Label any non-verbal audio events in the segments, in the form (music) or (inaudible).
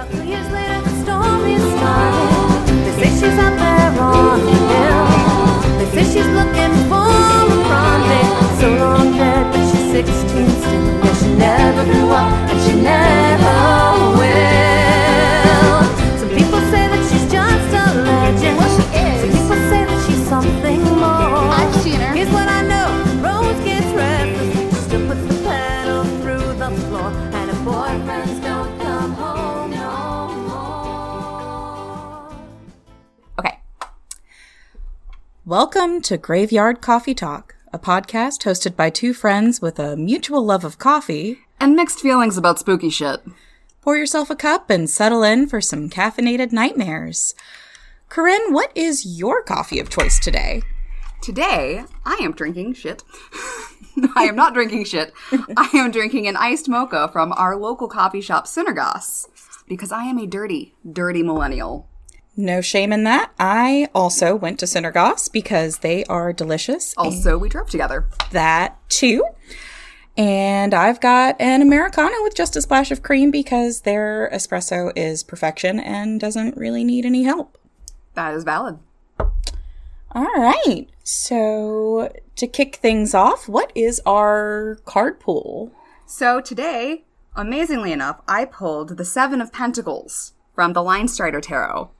About two years later, Welcome to Graveyard Coffee Talk, a podcast hosted by two friends with a mutual love of coffee. And mixed feelings about spooky shit. Pour yourself a cup and settle in for some caffeinated nightmares. Corinne, what is your coffee of choice today? Today, I am drinking shit. (laughs) I am not drinking shit. I am drinking an iced mocha from our local coffee shop, Synergos, because I am a dirty, dirty millennial. No shame in that. I also went to Synergos because they are delicious. Also, we drove together. that too. And I've got an Americano with just a splash of cream because their espresso is perfection and doesn't really need any help. That is valid. All right. So, to kick things off, what is our card pool? So today, amazingly enough, I pulled the Seven of Pentacles from the Linestrider Tarot.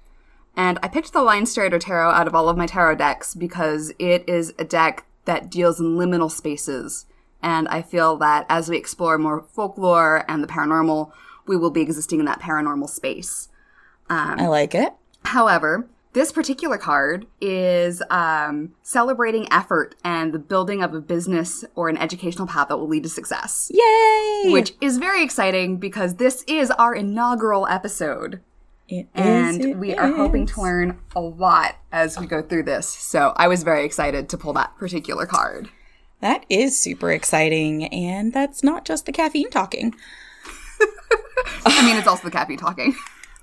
And I picked the Linestrider Tarot out of all of my tarot decks because it is a deck that deals in liminal spaces. And I feel that as we explore more folklore and the paranormal, we will be existing in that paranormal space. I like it. However, this particular card is um, celebrating effort and the building of a business or an educational path that will lead to success Yay! which is very exciting because this is our inaugural episode. It And is, we are hoping to learn a lot as we go through this. So I was very excited to pull that particular card. That is super exciting, and that's not just the caffeine talking. (laughs) I mean, it's also the caffeine talking.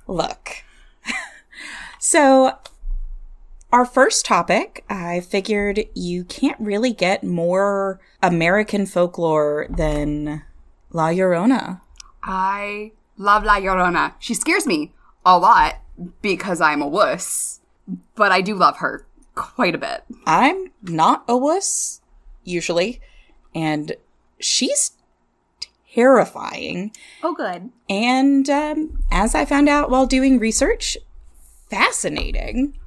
Look. (laughs) so, our first topic, I figured you can't really get more American folklore than La Llorona. I love La Llorona. She scares me a lot because I'm a wuss, but I do love her quite a bit. I'm not a wuss, usually, and she's terrifying. Oh, good. And um, as I found out while doing research, fascinating.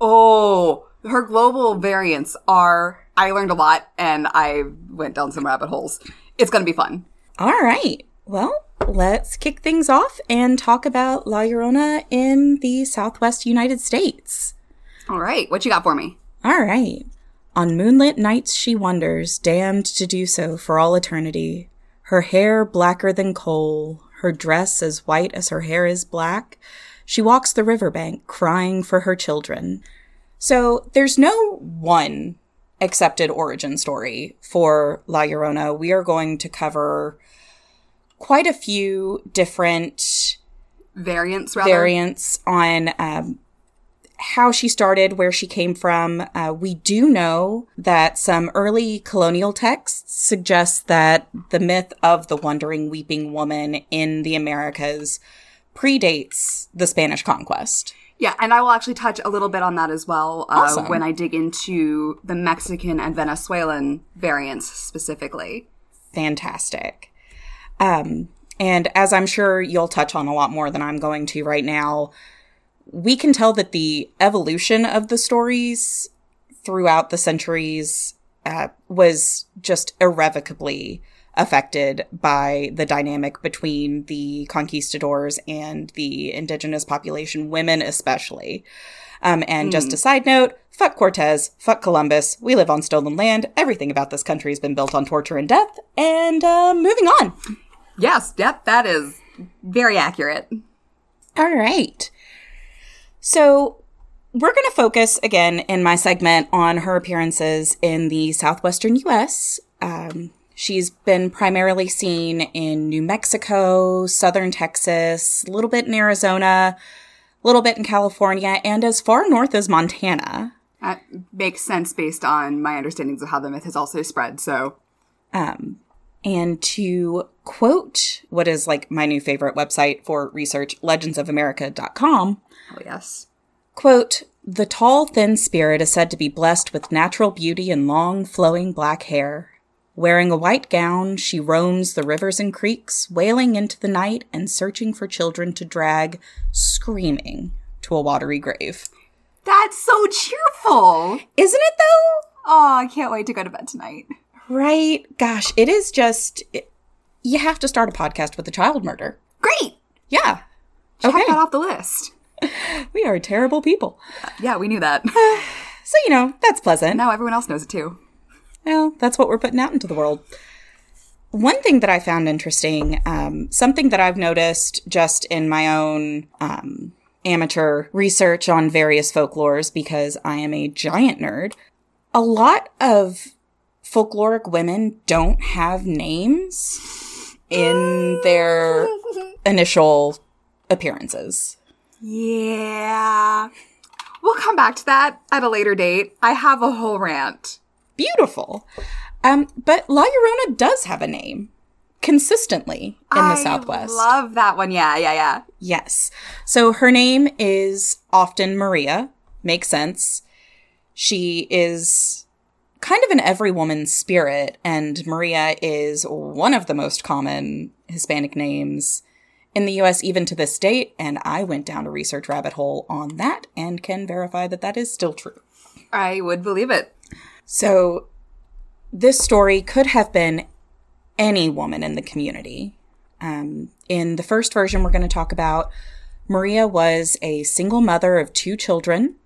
Oh, her global variants are. I learned a lot and I went down some rabbit holes. It's gonna be fun. All right. Well, let's kick things off and talk about La Llorona in the southwest United States. All right, what you got for me? All right. On moonlit nights she wanders, damned to do so for all eternity. Her hair blacker than coal, her dress as white as her hair is black. She walks the riverbank, crying for her children. So there's no one accepted origin story for La Llorona. We are going to cover quite a few different Variants, rather. variants on um, how she started, where she came from. Uh, we do know that some early colonial texts suggest that the myth of the wandering weeping woman in the Americas predates the Spanish conquest. Yeah, and I will actually touch a little bit on that as well uh, Awesome. when I dig into the Mexican and Venezuelan variants specifically. fantastic. Um, and as I'm sure you'll touch on a lot more than I'm going to right now, we can tell that the evolution of the stories throughout the centuries uh, was just irrevocably affected by the dynamic between the conquistadors and the indigenous population, women especially. Um, and just a side note, fuck Cortez, fuck Columbus. We live on stolen land. Everything about this country has been built on torture and death. And uh, moving on. Yes, yep, that is very accurate. All right. So we're going to focus again in my segment on her appearances in the southwestern U.S. Um, she's been primarily seen in New Mexico, southern Texas, a little bit in Arizona, a little bit in California, and as far north as Montana. That makes sense based on my understandings of how the myth has also spread. So, Um, And to quote what is like my new favorite website for research, legendsofamerica.com, Oh, yes. quote, the tall, thin spirit is said to be blessed with natural beauty and long, flowing black hair. Wearing a white gown, she roams the rivers and creeks, wailing into the night and searching for children to drag, screaming, to a watery grave. That's so cheerful. Isn't it though? Oh, I can't wait to go to bed tonight. Right? Gosh, it is just. It, you have to start a podcast with a child murder. Great. Yeah. Check Okay. that off the list. (laughs) We are terrible people. Yeah, we knew that. (sighs) So, you know, that's pleasant. now everyone else knows it too. Well, that's what we're putting out into the world. One thing that I found interesting, um, something that I've noticed just in my own um, amateur research on various folklores, because I am a giant nerd, a lot of folkloric women don't have names in their (laughs) initial appearances. Yeah. We'll come back to that at a later date. I have a whole rant. Beautiful. Um, but La Llorona does have a name consistently in the I Southwest. love that one. Yeah, yeah, yeah. Yes. So her name is often Maria. Makes sense. She is kind of an every woman's spirit, and Maria is one of the most common Hispanic names in the US even to this date. And I went down a research rabbit hole on that and can verify that that is still true. I would believe it. So this story could have been any woman in the community. Um, in the first version, we're going to talk about Maria was a single mother of two children.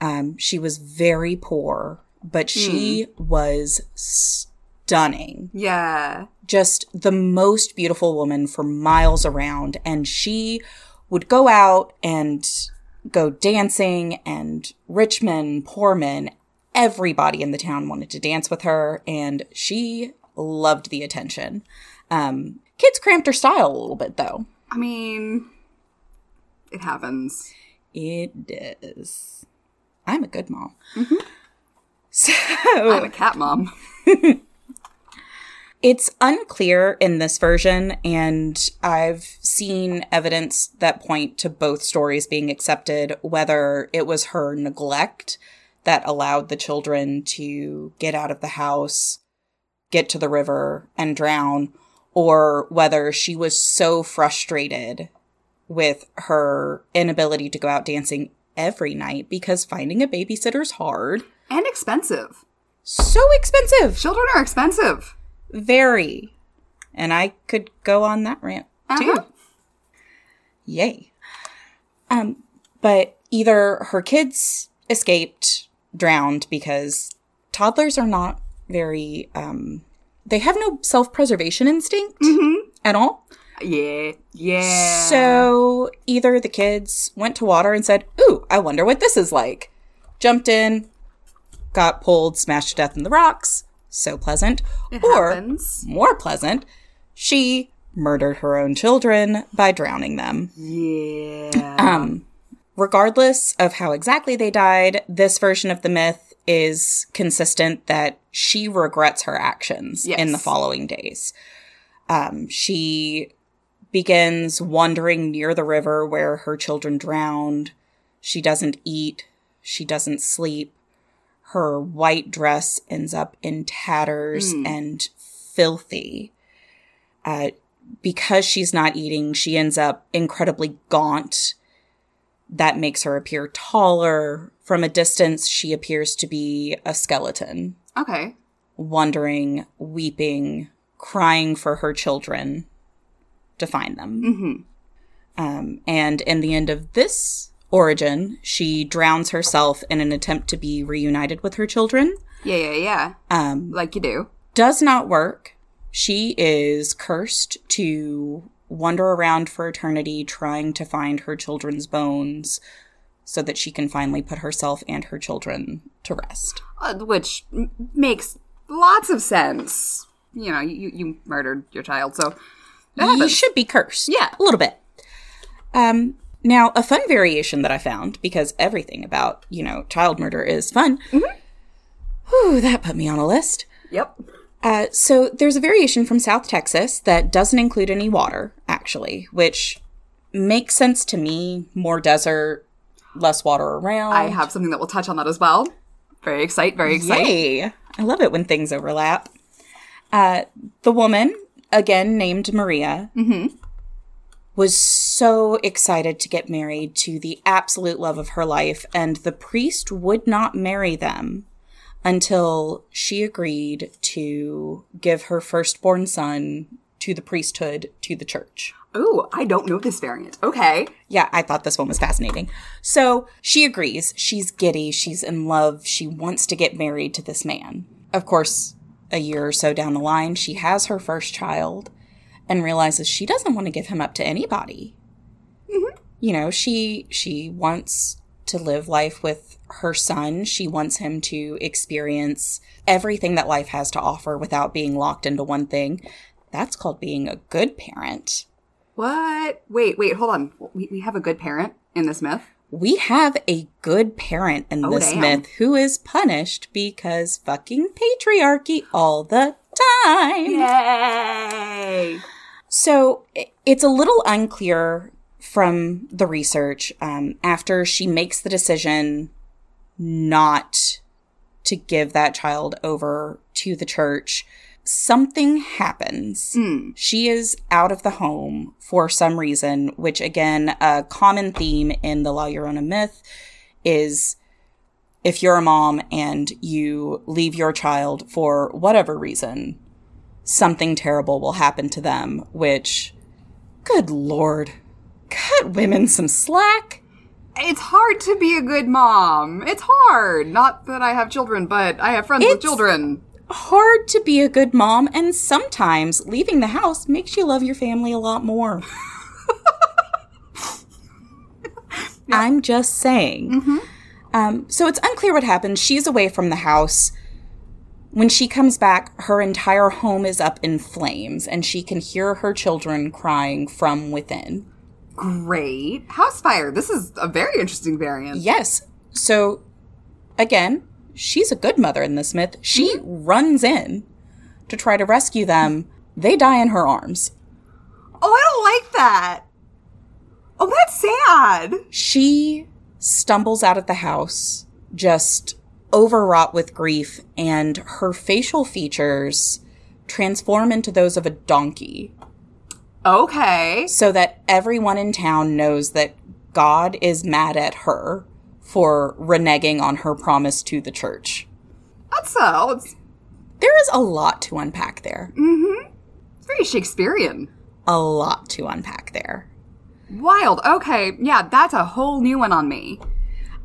Um, she was very poor, but she was stunning. Yeah. Just the most beautiful woman for miles around. And she would go out and go dancing, and rich men, poor men, everybody in the town wanted to dance with her, and she loved the attention. Um, kids cramped her style a little bit, though. I mean, it happens. It does. I'm a good mom. So I'm a cat mom. (laughs) it's unclear in this version, and I've seen evidence that point to both stories being accepted, whether it was her neglect that allowed the children to get out of the house, get to the river, and drown, or whether she was so frustrated with her inability to go out dancing every night because finding a babysitter's hard. And expensive. So expensive. Children are expensive. Very. And I could go on that rant too. Uh-huh. Yay. Um, but either her kids escaped, drowned because toddlers are not very um they have no self-preservation instinct at all. Yeah. Yeah. So either the kids went to water and said, Ooh, I wonder what this is like. Jumped in, got pulled, smashed to death in the rocks. So pleasant. It or happens. more pleasant, she murdered her own children by drowning them. Yeah. Um, regardless of how exactly they died, this version of the myth is consistent that she regrets her actions in the following days. Um, she begins wandering near the river where her children drowned. She doesn't eat. She doesn't sleep. Her white dress ends up in tatters and filthy. Uh, because she's not eating, she ends up incredibly gaunt. That makes her appear taller. From a distance, she appears to be a skeleton, okay. wandering, weeping, crying for her children to find them. Mm-hmm. Um, and in the end of this origin, she drowns herself in an attempt to be reunited with her children. Yeah, yeah, yeah. Um, Like you do. does not work. She is cursed to wander around for eternity trying to find her children's bones so that she can finally put herself and her children to rest. Uh, which m- makes lots of sense. You know, you, you murdered your child, so You should be cursed. Yeah. A little bit. Um, now, a fun variation that I found, because everything about, you know, child murder is fun. Whew, that put me on a list. Yep. Uh, so there's a variation from South Texas that doesn't include any water, actually, which makes sense to me. More desert, less water around. I have something that will touch on that as well. Very excited, very excited. I love it when things overlap. Uh, the woman, again named Maria, was so excited to get married to the absolute love of her life, and the priest would not marry them until she agreed to give her firstborn son to the priesthood to the church. Oh, I don't know this variant. Okay. Yeah, I thought this one was fascinating. So she agrees. She's giddy. She's in love. She wants to get married to this man. Of course, a year or so down the line, she has her first child and realizes she doesn't want to give him up to anybody. You know, she she wants to live life with her son. She wants him to experience everything that life has to offer without being locked into one thing. That's called being a good parent. What? Wait, wait, hold on. We, we have a good parent in this myth. we have a good parent in Oh, this damn. myth who is punished because fucking patriarchy all the time. Yay! So it's a little unclear from the research um, after she makes the decision not to give that child over to the church. Something happens. She is out of the home for some reason, which again, a common theme in the La Llorona myth is if you're a mom and you leave your child for whatever reason, something terrible will happen to them, which, good lord, cut women some slack. It's hard to be a good mom. It's hard. Not that I have children, but I have friends with children. Hard to be a good mom, and sometimes leaving the house makes you love your family a lot more. (laughs) (laughs) I'm just saying. Um, so it's unclear what happened. She's away from the house. When she comes back, her entire home is up in flames, and she can hear her children crying from within. Great. House fire. This is a very interesting variant. Yes. So, again, she's a good mother in this myth. She mm-hmm. runs in to try to rescue them. They die in her arms. Oh, I don't like that. Oh, that's sad. She stumbles out of the house, just overwrought with grief, and her facial features transform into those of a donkey Okay. so that everyone in town knows that God is mad at her for reneging on her promise to the church. That's uh, it's, There is a lot to unpack there. Mm hmm. It's very Shakespearean. A lot to unpack there. Wild. Okay. Yeah, that's a whole new one on me.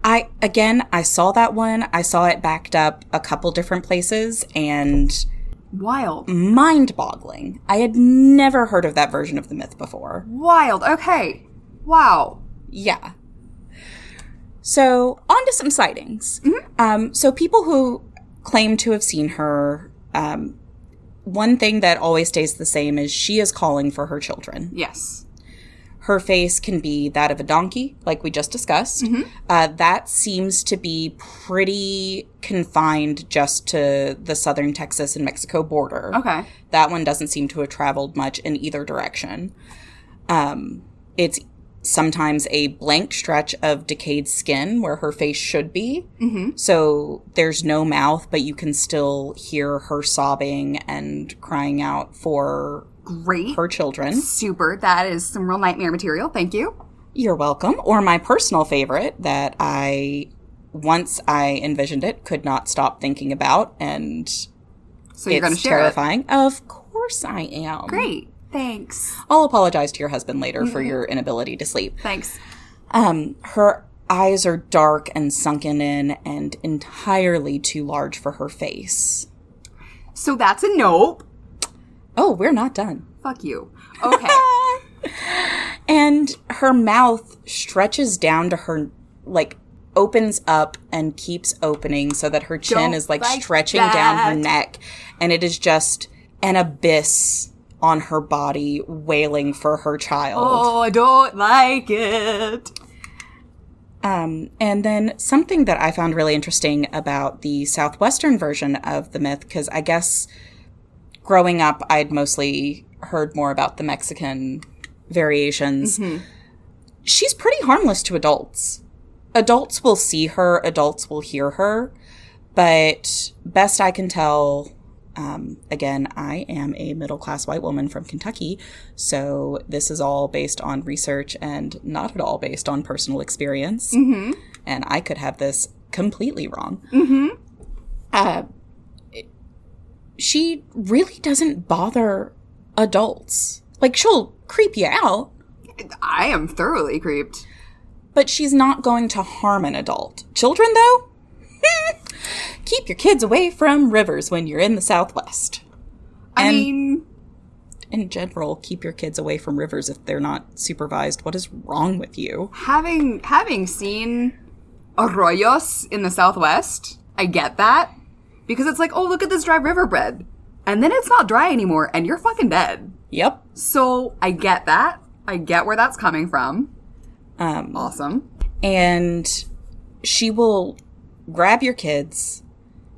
I again, I saw that one. I saw it backed up a couple different places and Wild. mind-boggling. I had never heard of that version of the myth before. Wild. Okay. Wow. Yeah. So, on to some sightings. Um, so, people who claim to have seen her, um, one thing that always stays the same is she is calling for her children. Yes. Her face can be that of a donkey, like we just discussed. Uh, that seems to be pretty confined just to the southern Texas and Mexico border. Okay. That one doesn't seem to have traveled much in either direction. Um, it's sometimes a blank stretch of decayed skin where her face should be. Mm-hmm. So there's no mouth, but you can still hear her sobbing and crying out for Great. her children. Super. That is some real nightmare material. Thank you. You're welcome. Or my personal favorite that I, once I envisioned it, could not stop thinking about, and So you're going to it's share terrifying. Of course I am. Great. Thanks. I'll apologize to your husband later for your inability to sleep. Thanks. Um, her eyes are dark and sunken in and entirely too large for her face. So that's a nope. Oh, we're not done. Fuck you. Okay. (laughs) And her mouth stretches down to her, like, opens up and keeps opening so that her chin Don't is like like stretching down her neck. And it is just an abyss on her body wailing for her child. oh, I don't like it. Um, and then something that I found really interesting about the southwestern version of the myth, because I guess growing up, I'd mostly heard more about the Mexican variations. She's pretty harmless to adults. Adults will see her, adults will hear her, but best I can tell, um, again, I am a middle class white woman from Kentucky, so this is all based on research and not at all based on personal experience. And I could have this completely wrong. Uh, she really doesn't bother adults. Like, she'll creep you out, I am thoroughly creeped. but she's not going to harm an adult. Children, though? (laughs) Keep your kids away from rivers when you're in the Southwest. I And- mean, In general, keep your kids away from rivers if they're not supervised. What is wrong with you? having having seen arroyos in the southwest, I get that because it's like, oh, look at this dry riverbed, and then it's not dry anymore, and you're fucking dead. Yep. So I get that. I get where that's coming from. Um, Awesome. and she will grab your kids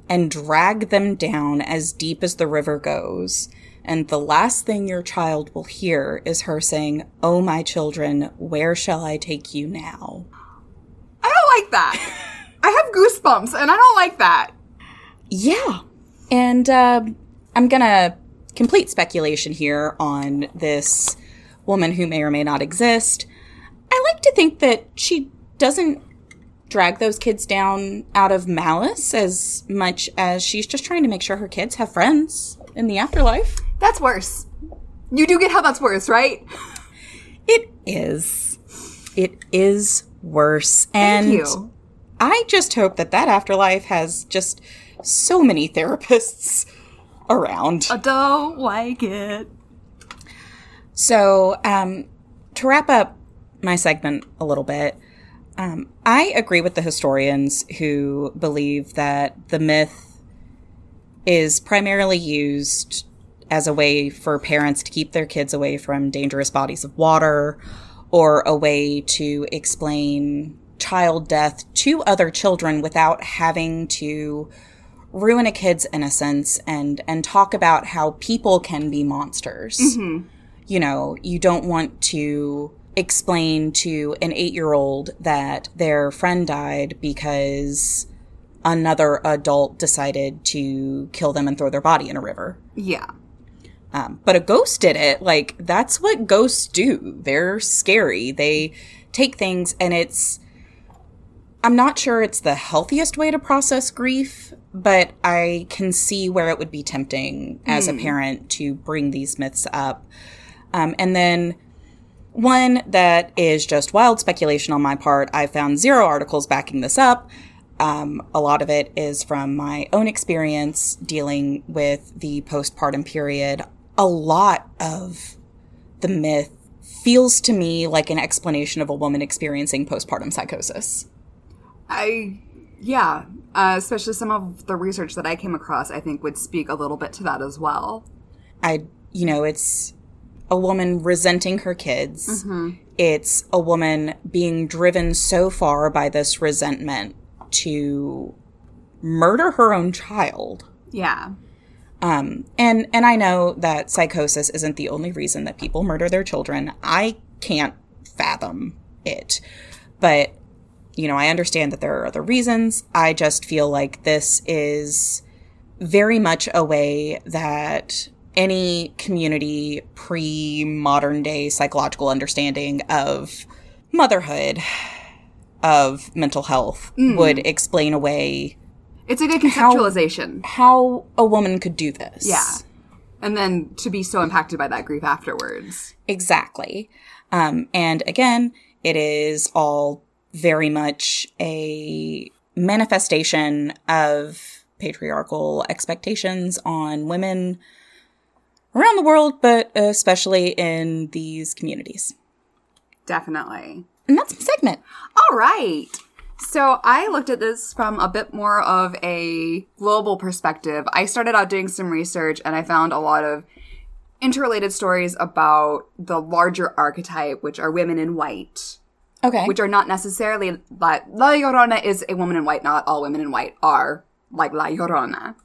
and drag them down as deep as the river goes. And the last thing your child will hear is her saying, Oh, my children, where shall I take you now? I don't like that. (laughs) I have goosebumps, and I don't like that. Yeah. And uh, I'm going to complete speculation here on this woman who may or may not exist. I like to think that she doesn't drag those kids down out of malice as much as she's just trying to make sure her kids have friends in the afterlife. That's worse. You do get how that's worse, right? It is. It is worse. And Thank you. I just hope that that afterlife has just so many therapists (laughs) around. I don't like it. So, um, to wrap up my segment a little bit, um, I agree with the historians who believe that the myth is primarily used as a way for parents to keep their kids away from dangerous bodies of water or a way to explain child death to other children without having to ruin a kid's innocence and and talk about how people can be monsters you know, you don't want to explain to an eight year old that their friend died because another adult decided to kill them and throw their body in a river. Yeah. Um, but a ghost did it. Like, that's what ghosts do. They're scary. They take things and it's. I'm not sure it's the healthiest way to process grief, but I can see where it would be tempting as a parent to bring these myths up. Um, and then one that is just wild speculation on my part. I found zero articles backing this up. Um, a lot of it is from my own experience dealing with the postpartum period. A lot of the myth feels to me like an explanation of a woman experiencing postpartum psychosis. I, yeah, uh, especially some of the research that I came across, I think would speak a little bit to that as well. I, you know, it's a woman resenting her kids. It's a woman being driven so far by this resentment to murder her own child. Yeah. Um, and and I know that psychosis isn't the only reason that people murder their children. I can't fathom it, but you know, I understand that there are other reasons. I just feel like this is very much a way that any community pre modern day psychological understanding of motherhood, of mental health, would explain away It's a good conceptualization. how a woman could do this. Yeah. And then to be so impacted by that grief afterwards. Exactly. Um, and again, it is all very much a manifestation of patriarchal expectations on women around the world, but especially in these communities. Definitely. And that's my segment. All right. So I looked at this from a bit more of a global perspective. I started out doing some research and I found a lot of interrelated stories about the larger archetype, which are women in white, Okay. which are not necessarily but La Llorona is a woman in white. Not all women in white are like La Llorona.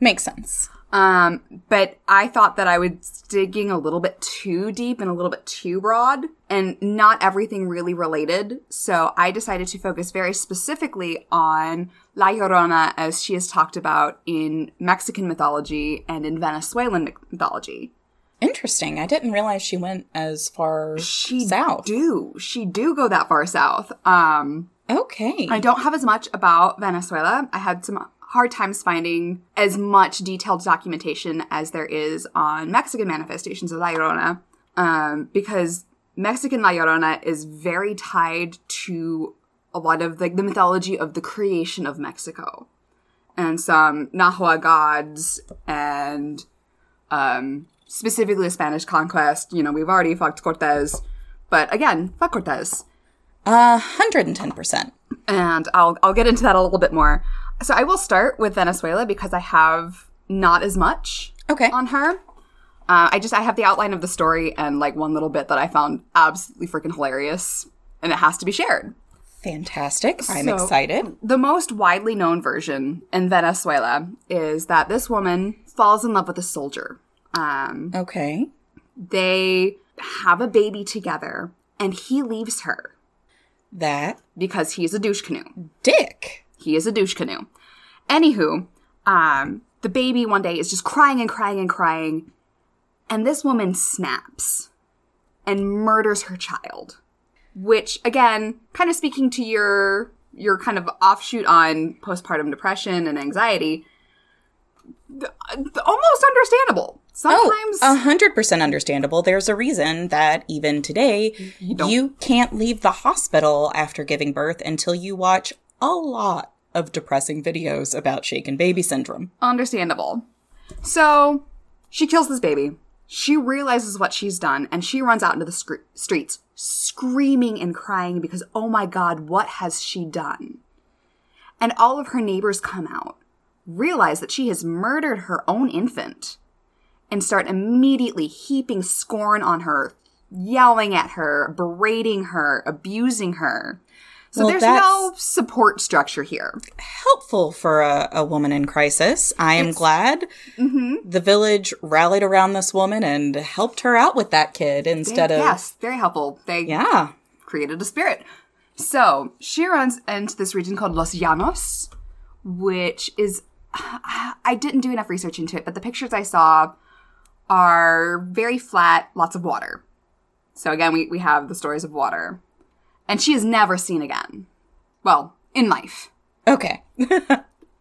makes sense. Um, but I thought that I was digging a little bit too deep and a little bit too broad and not everything really related. So I decided to focus very specifically on La Llorona as she is talked about in Mexican mythology and in Venezuelan mythology. Interesting. I didn't realize she went as far She south. She do. She do go that far south. Um, Okay. I don't have as much about Venezuela. I had some hard times finding as much detailed documentation as there is on Mexican manifestations of La Llorona, um, because Mexican La Llorona is very tied to a lot of like the mythology of the creation of Mexico, and some Nahua gods, and um, specifically the Spanish conquest. You know, we've already fucked Cortez, but again, fuck Cortez Uh, 110%. and I'll I'll get into that a little bit more. So I will start with Venezuela because I have not as much Okay. on her. Uh, I just I have the outline of the story and like one little bit that I found absolutely freaking hilarious, and it has to be shared. Fantastic. I'm So- excited. The most widely known version in Venezuela is that this woman falls in love with a soldier. Um, Okay. they have a baby together, and he leaves her That because he's a douche canoe. dick. He is a douche canoe. Anywho, um, the baby one day is just crying and crying and crying, and this woman snaps and murders her child. Which, again, kind of speaking to your your kind of offshoot on postpartum depression and anxiety, almost understandable. Oh, Sometimes Oh, a hundred percent understandable. There's a reason that even today don't- you can't leave the hospital after giving birth until you watch a lot of depressing videos about shaken baby syndrome. Understandable. So she kills this baby. She realizes what she's done and she runs out into the streets screaming and crying because, oh my God, what has she done? And all of her neighbors come out, realize that she has murdered her own infant, and start immediately heaping scorn on her, yelling at her, berating her, abusing her. So Well, there's no support structure here. Helpful for a, a woman in crisis. I am glad mm-hmm. the village rallied around this woman and helped her out with that kid instead of. yes, very helpful. They Yeah. created a spirit. So she runs into this region called Los Llanos, which is (sighs) I didn't do enough research into it, but the pictures I saw are very flat, lots of water. So again, we, we have the stories of water. And she is never seen again. Well, in life. Okay. (laughs)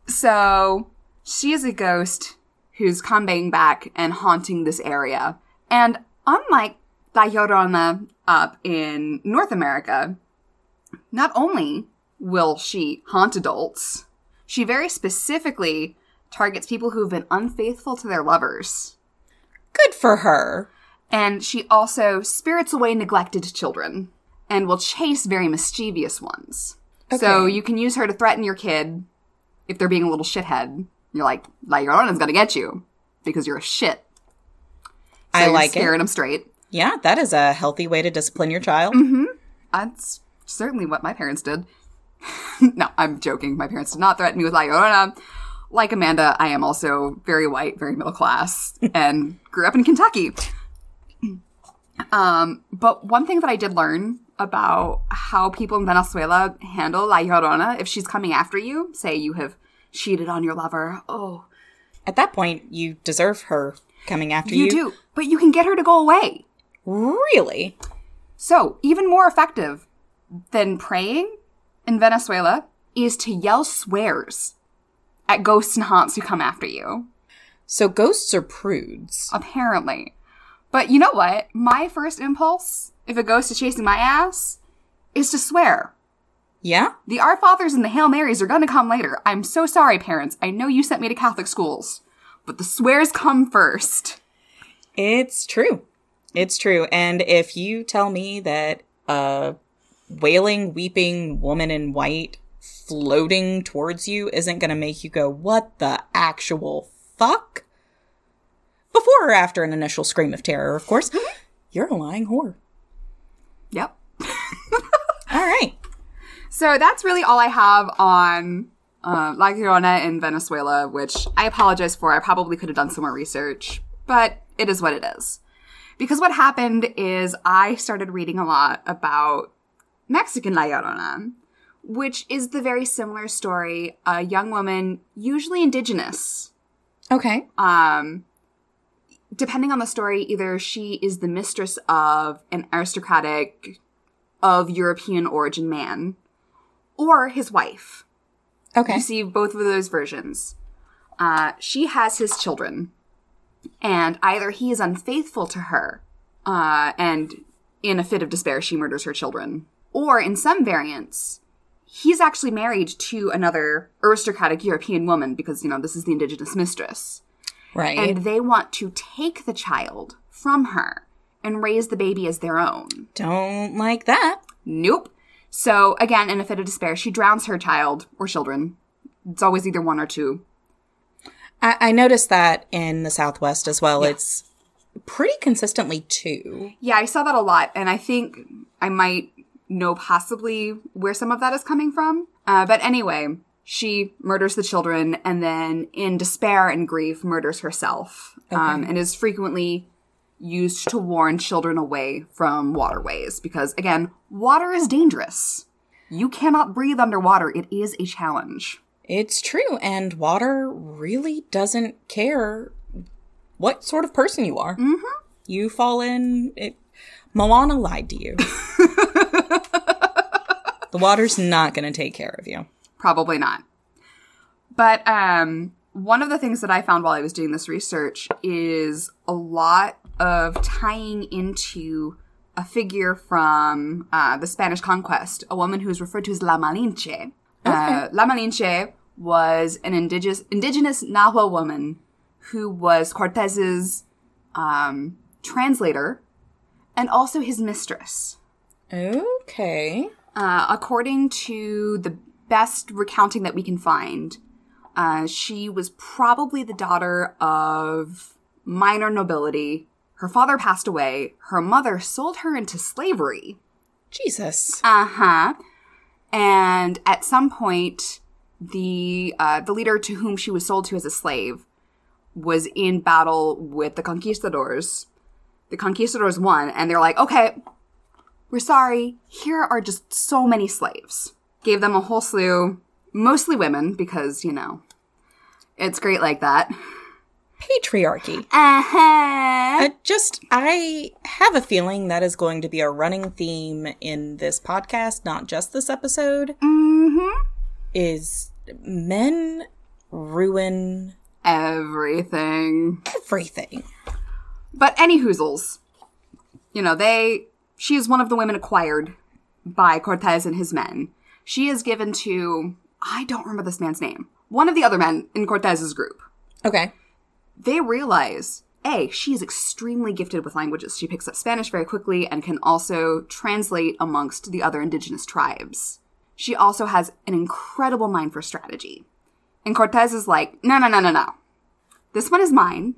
So she is a ghost who's coming back and haunting this area. And unlike La Llorona up in North America, not only will she haunt adults, she very specifically targets people who've been unfaithful to their lovers. Good for her. And she also spirits away neglected children and will chase very mischievous ones. So you can use her to threaten your kid if they're being a little shithead. You're like, La Llorona's gonna get you because you're a shit. So I like scaring it. them straight. Yeah, that is a healthy way to discipline your child. Mm-hmm. That's certainly what my parents did. (laughs) no, I'm joking. My parents did not threaten me with La Llorona. Oh, Like Amanda, I am also very white, very middle class, (laughs) and grew up in Kentucky. Um, but one thing that I did learn about how people in Venezuela handle La Llorona, if she's coming after you, say you have cheated on your lover, oh, At that point, you deserve her coming after you you. do, but you can get her to go away. Really? So, even more effective than praying in Venezuela is to yell swears at ghosts and haunts who come after you, So ghosts are prudes. apparently. But you know what? My first impulse, if a ghost is chasing my ass, is to swear. Yeah? The Our Fathers and the Hail Marys are gonna come later. I'm so sorry, parents. I know you sent me to Catholic schools, but the swears come first. It's true. It's true. And if you tell me that a wailing, weeping woman in white floating towards you isn't going to make you go, what the actual fuck? Before or after an initial scream of terror, of course, you're a lying whore. Yep. (laughs) All right. So that's really all I have on uh, La Llorona in Venezuela, which I apologize for. I probably could have done some more research, but it is what it is. Because what happened is I started reading a lot about Mexican La Llorona, which is the very similar story. A young woman, usually indigenous, Okay. um, depending on the story, either she is the mistress of an aristocratic of European origin man or his wife. Okay. You see both of those versions. Uh, she has his children, and either he is unfaithful to her, uh, and in a fit of despair, she murders her children, or in some variants, he's actually married to another aristocratic European woman because, you know, this is the indigenous mistress. Right. And they want to take the child from her and raise the baby as their own. Don't like that. Nope. So, again, in a fit of despair, she drowns her child or children. It's always either one or two. I, I noticed that in the Southwest as well. It's pretty consistently two. Yeah, I saw that a lot, and I think I might know possibly where some of that is coming from. Uh, but anyway, she murders the children and then, in despair and grief, murders herself um, and is frequently used to warn children away from waterways because, again, water is dangerous. You cannot breathe underwater, it is a challenge. It's true, and water really doesn't care what sort of person you are. Mm-hmm. You fall in. It, Moana lied to you. (laughs) the water's not going to take care of you. Probably not. But um, one of the things that I found while I was doing this research is a lot of tying into a figure from uh, the Spanish conquest, a woman who is referred to as La Malinche. Uh, La Malinche was an indigenous, indigenous Nahua woman who was Cortez's um, translator and also his mistress. Okay. Uh, according to the best recounting that we can find, uh, she was probably the daughter of minor nobility. Her father passed away. Her mother sold her into slavery. Jesus. Uh huh. And at some point, the uh, the leader to whom she was sold to as a slave was in battle with the conquistadors. The conquistadors won, and they're like, "Okay, we're sorry. Here are just so many slaves." Gave them a whole slew, mostly women, because you know, it's great like that. Patriarchy. Uh huh. Uh, just, I have a feeling that is going to be a running theme in this podcast, not just this episode, Mm-hmm. is men ruin Everything. everything. But any hoozles, you know, they, she is one of the women acquired by Cortez and his men. She is given to, I don't remember this man's name, one of the other men in Cortez's group. Okay. They realize, A, she is extremely gifted with languages. She picks up Spanish very quickly and can also translate amongst the other indigenous tribes. She also has an incredible mind for strategy. And Cortez is like, no, no, no, no, no. This one is mine.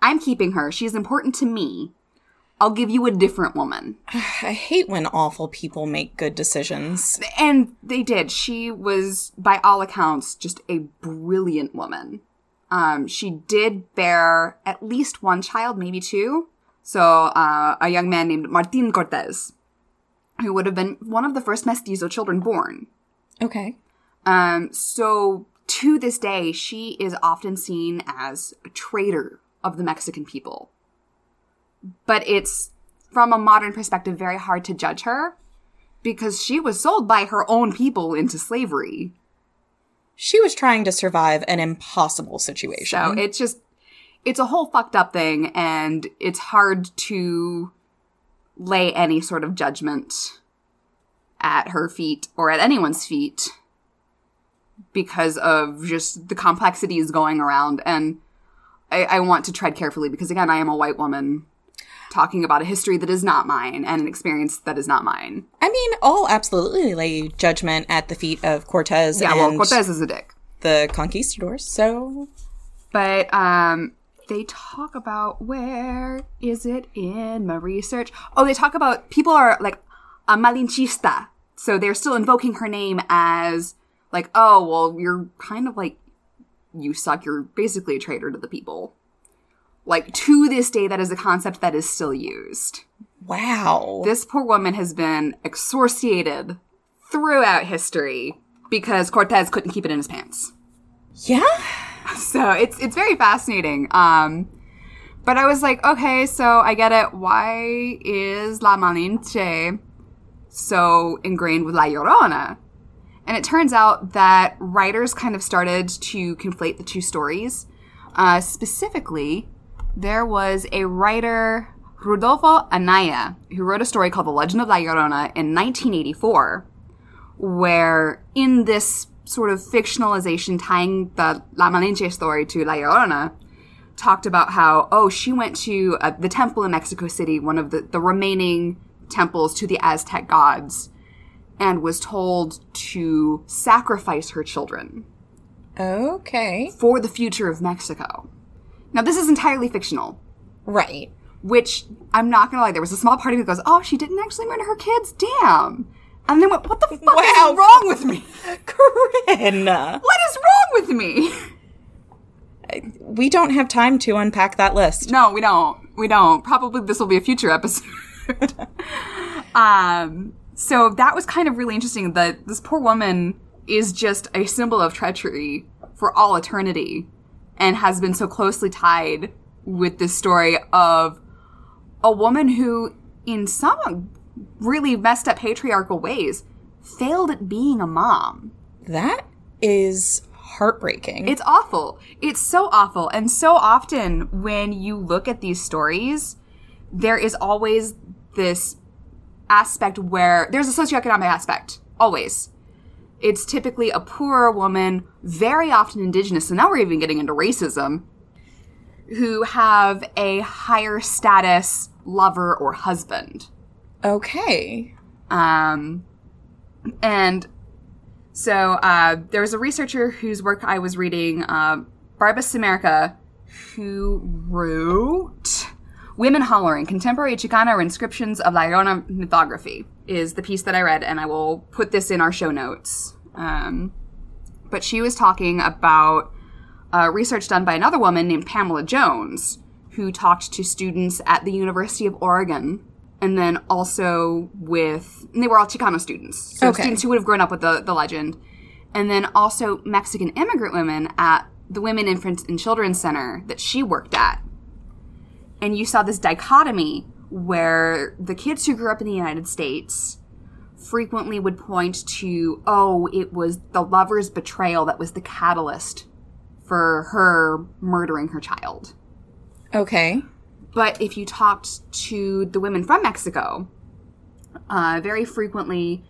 I'm keeping her. She is important to me. I'll give you a different woman. (sighs) I hate when awful people make good decisions. And they did. She was, by all accounts, just a brilliant woman. Um, she did bear at least one child, maybe two. So, uh, a young man named Martin Cortez, who would have been one of the first mestizo children born. Okay. Um, so to this day, she is often seen as a traitor of the Mexican people. But it's, from a modern perspective, very hard to judge her because she was sold by her own people into slavery. She was trying to survive an impossible situation. So it's just, it's a whole fucked up thing, and it's hard to lay any sort of judgment at her feet or at anyone's feet because of just the complexities going around. And I, I want to tread carefully because, again, I am a white woman talking about a history that is not mine and an experience that is not mine. I mean, I'll absolutely lay judgment at the feet of Cortez Yeah, and well, Cortez is a dick. the conquistadors. So But um they talk about where is it in my research? Oh, they talk about people are like a malinchista. So they're still invoking her name as Like, oh, well, you're kind of like, you suck. You're basically a traitor to the people. Like, to this day, that is a concept that is still used. Wow. This poor woman has been exorciated throughout history because Cortez couldn't keep it in his pants. yeah? (laughs) So it's it's very fascinating. Um, but I was like, okay, so I get it. Why is La Malinche so ingrained with La Llorona? And it turns out that writers kind of started to conflate the two stories. Uh, specifically, there was a writer, Rodolfo Anaya, who wrote a story called The Legend of La Llorona in 1984, where in this sort of fictionalization tying the La Malinche story to La Llorona, talked about how, oh, she went to uh, the temple in Mexico City, one of the, the remaining temples to the Aztec gods, and was told to sacrifice her children Okay. for the future of Mexico. Now, this is entirely fictional, Right. which I'm not gonna lie, there was a small part of me that goes, oh, she didn't actually murder her kids, damn. And then went, what the fuck Wow. is wrong with me? (laughs) Corinne! What is wrong with me? We don't have time to unpack that list. No, we don't. We don't. Probably this will be a future episode. (laughs) um, so that was kind of really interesting that this poor woman is just a symbol of treachery for all eternity and has been so closely tied with this story of a woman who, in some really messed up patriarchal ways, failed at being a mom. That is heartbreaking. It's awful. It's so awful. And so often when you look at these stories, there is always this aspect where there's a socioeconomic aspect. Always. It's typically a poorer woman, very often indigenous, so now we're even getting into racism, who have a higher status lover or husband. okay. Um, and so uh, there was a researcher whose work I was reading, uh, Barbas America, who wrote Women Hollering, Contemporary Chicana Inscriptions of La Llorona Mythography, is the piece that I read, and I will put this in our show notes. Um, but she was talking about uh, research done by another woman named Pamela Jones, who talked to students at the University of Oregon, and then also with, and they were all Chicano students, so Okay. students who would have grown up with the, the legend, and then also Mexican immigrant women at the Women, Infant, and Children's Center that she worked at. And you saw this dichotomy where the kids who grew up in the United States frequently would point to, oh, it was the lover's betrayal that was the catalyst for her murdering her child. Okay. But if you talked to the women from Mexico, uh, very frequently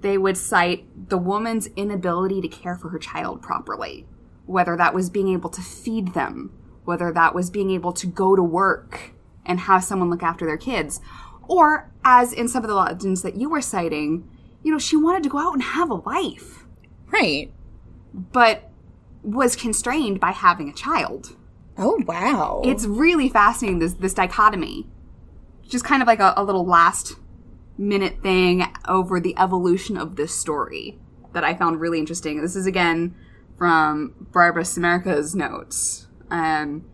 they would cite the woman's inability to care for her child properly, whether that was being able to feed them, whether that was being able to go to work and have someone look after their kids, or as in some of the legends that you were citing, you know, she wanted to go out and have a life, Right. but was constrained by having a child. Oh, wow. It's really fascinating this this dichotomy. Just kind of like a, a little last minute thing over the evolution of this story that I found really interesting. This is again from Barbara Samarica's notes. Um,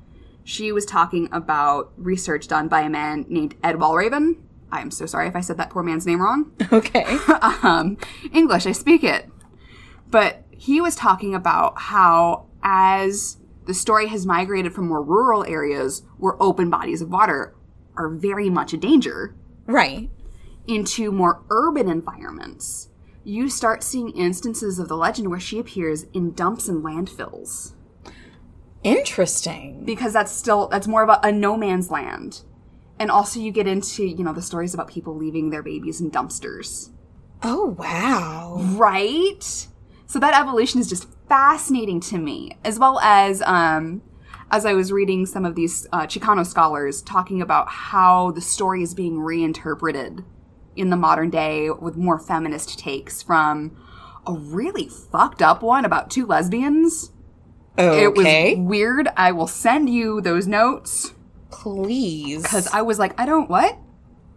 she was talking about research done by a man named Ed Walraven. I'm so sorry if I said that poor man's name wrong (laughs) okay. (laughs) um, English, I speak it. But he was talking about how as the story has migrated from more rural areas where open bodies of water are very much a danger Right. into more urban environments, you start seeing instances of the legend where she appears in dumps and landfills Interesting. because that's still that's more of a, a no man's land. And also you get into, you know, the stories about people leaving their babies in dumpsters. Oh, wow. Right? So that evolution is just fascinating to me, as well as um, as I was reading some of these uh, Chicano scholars talking about how the story is being reinterpreted in the modern day with more feminist takes from a really fucked up one about two lesbians. Okay. It was weird. I will send you those notes Please. because I was like, I don't what?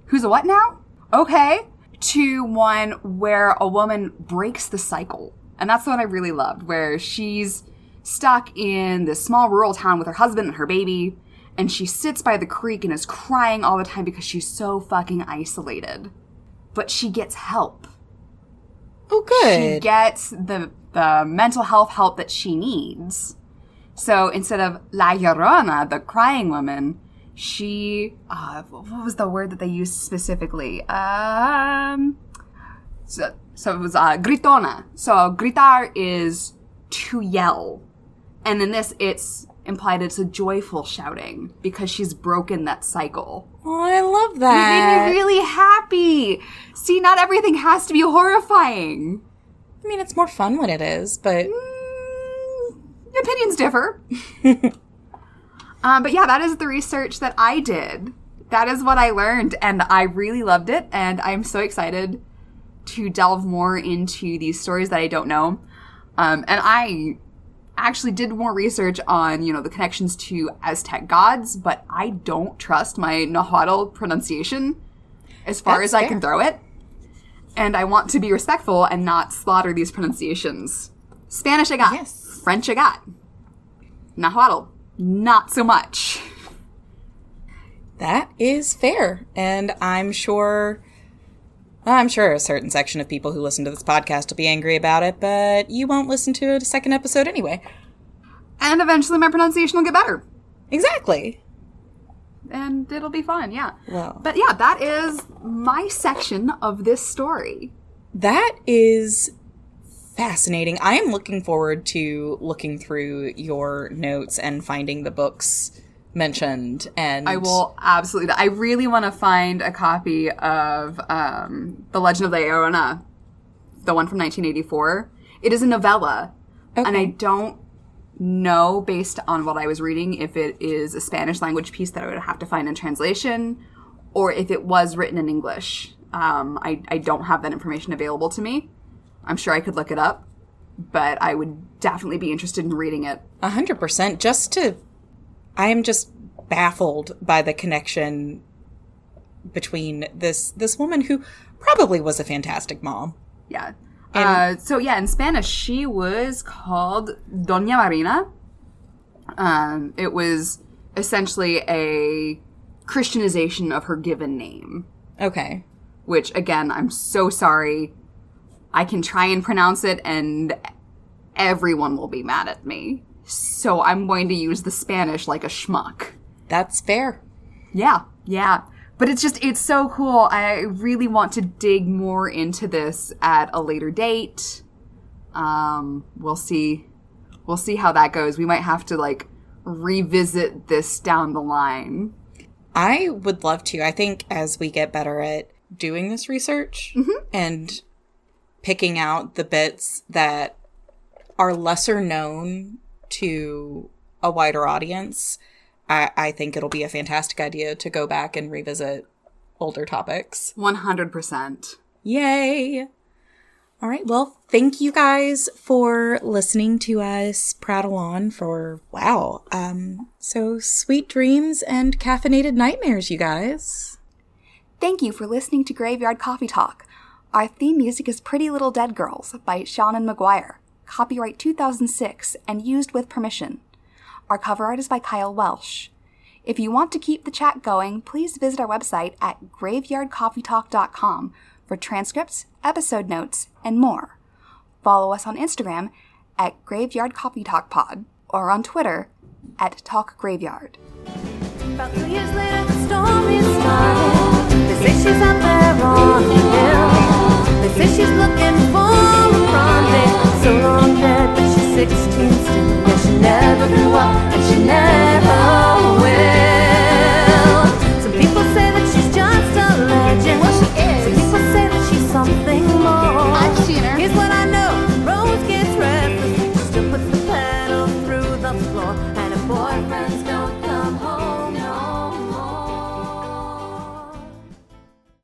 Who's a what now? Okay. To one where a woman breaks the cycle And that's the one I really loved, where she's stuck in this small rural town with her husband and her baby, and she sits by the creek and is crying all the time because she's so fucking isolated. But she gets help. Oh, She good. gets the the mental health help that she needs. So instead of La Llorona, the crying woman, she uh, what was the word that they used specifically? Um, so, so it was uh, gritona. So gritar is to yell, and in this, it's implied it's a joyful shouting because she's broken that cycle. oh, I love that. made me really happy. See, not everything has to be horrifying. I mean, it's more fun when it is, but Mm, opinions differ. (laughs) um, but yeah, that is the research that I did. That is what I learned, and I really loved it. And I'm so excited to delve more into these stories that I don't know. Um, and I actually did more research on, you know, the connections to Aztec gods, but I don't trust my Nahuatl pronunciation as far That's as I can throw it. And I want to be respectful and not slaughter these pronunciations. Spanish I got. Yes. French I got. Nahuatl, not so much. that is fair. And I'm sure. I'm sure a certain section of people who listen to this podcast will be angry about it, but you won't listen to a second episode anyway. And eventually my pronunciation will get better. Exactly. And it'll be fun, yeah. Well. But yeah, that is my section of this story. That is fascinating. I am looking forward to looking through your notes and finding the books mentioned and I will absolutely. I really want to find a copy of um, The Legend of La Llorona, the one from 1984. It is a novella, and I don't know, based on what I was reading, if it is a Spanish language piece that I would have to find in translation, or if it was written in English. Um, I, I don't have that information available to me. I'm sure I could look it up, but I would definitely be interested in reading it. A hundred percent. Just to, I am just baffled by the connection between this this woman who probably was a fantastic mom. Yeah. uh, so yeah, in Spanish, she was called Doña Marina. Um, it was essentially a Christianization of her given name, Okay, which again, I'm so sorry. I can try and pronounce it, and everyone will be mad at me. So I'm going to use the Spanish like a schmuck. that's fair. Yeah, yeah. But it's just, it's so cool. I really want to dig more into this at a later date. Um, we'll see. We'll see how that goes. We might have to, like, revisit this down the line. I would love to. I think as we get better at doing this research and picking out the bits that are lesser known to a wider audience, I, I think it'll be a fantastic idea to go back and revisit older topics. 100%. Yay! All right. Well, thank you guys for listening to us prattle on for wow. Um, so sweet dreams and caffeinated nightmares, you guys. Thank you for listening to Graveyard Coffee Talk. Our theme music is Pretty Little Dead Girls by Seanan McGuire, copyright 2006 and used with permission. Our cover art is by Kyle Welsh. If you want to keep the chat going, please visit our website at graveyardcoffeetalk.com for transcripts, episode notes, and more. Follow us on Instagram at Graveyard Coffee Talk Pod or on Twitter at Talk Graveyard. About three years later, the storm is started. They say she's out there on the hill. They say she's looking for a. So long. 16 still. But she never grew up and she never will. Some people say that she's just a legend. Well, she is. Some people say that she's something.